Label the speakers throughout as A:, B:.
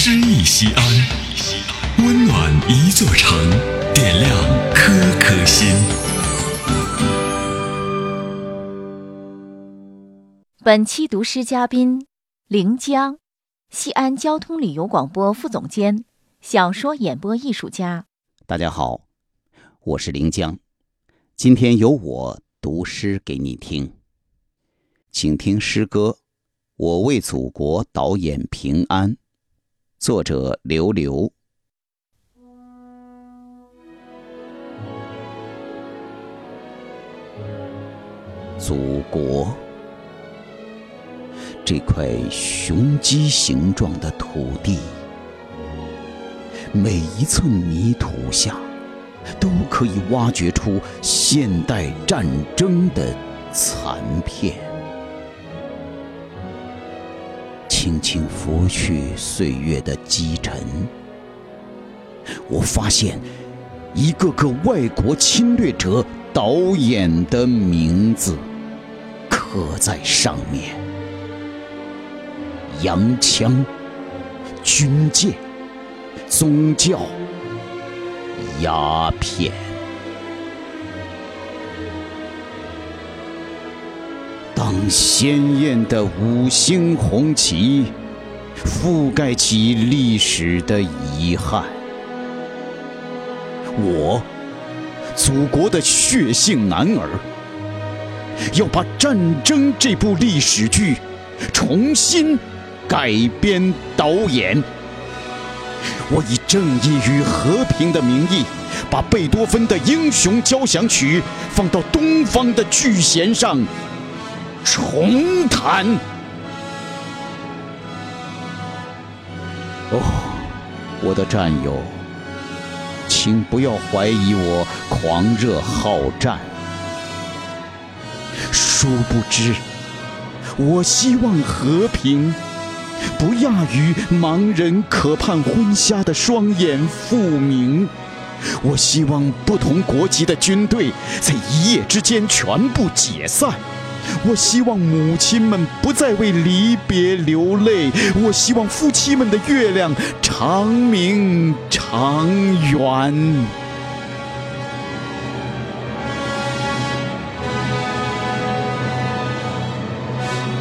A: 诗意西安，温暖一座城，点亮颗颗心。
B: 本期读诗嘉宾：临江，西安交通旅游广播副总监，小说演播艺术家。
C: 大家好，我是临江，今天由我读诗给你听，请听诗歌《我为祖国导演平安》。作者刘刘。祖国，这块雄鸡形状的土地，每一寸泥土下，都可以挖掘出现代战争的残片。轻轻拂去岁月的积尘，我发现一个个外国侵略者导演的名字刻在上面：洋枪、军舰、宗教、鸦片。鲜艳的五星红旗覆盖起历史的遗憾，我，祖国的血性男儿，要把战争这部历史剧重新改编导演。我以正义与和平的名义，把贝多芬的英雄交响曲放到东方的巨弦上。重谈。哦，我的战友，请不要怀疑我狂热好战。殊不知，我希望和平不亚于盲人渴盼昏瞎的双眼复明。我希望不同国籍的军队在一夜之间全部解散。我希望母亲们不再为离别流泪，我希望夫妻们的月亮长明长圆。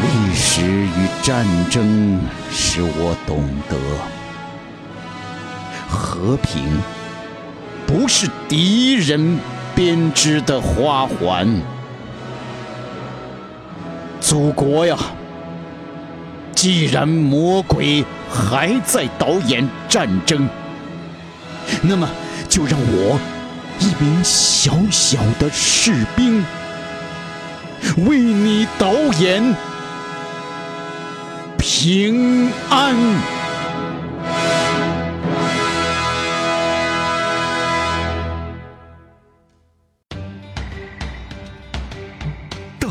C: 历史与战争使我懂得，和平不是敌人编织的花环。祖国呀！既然魔鬼还在导演战争，那么就让我一名小小的士兵为你导演平安。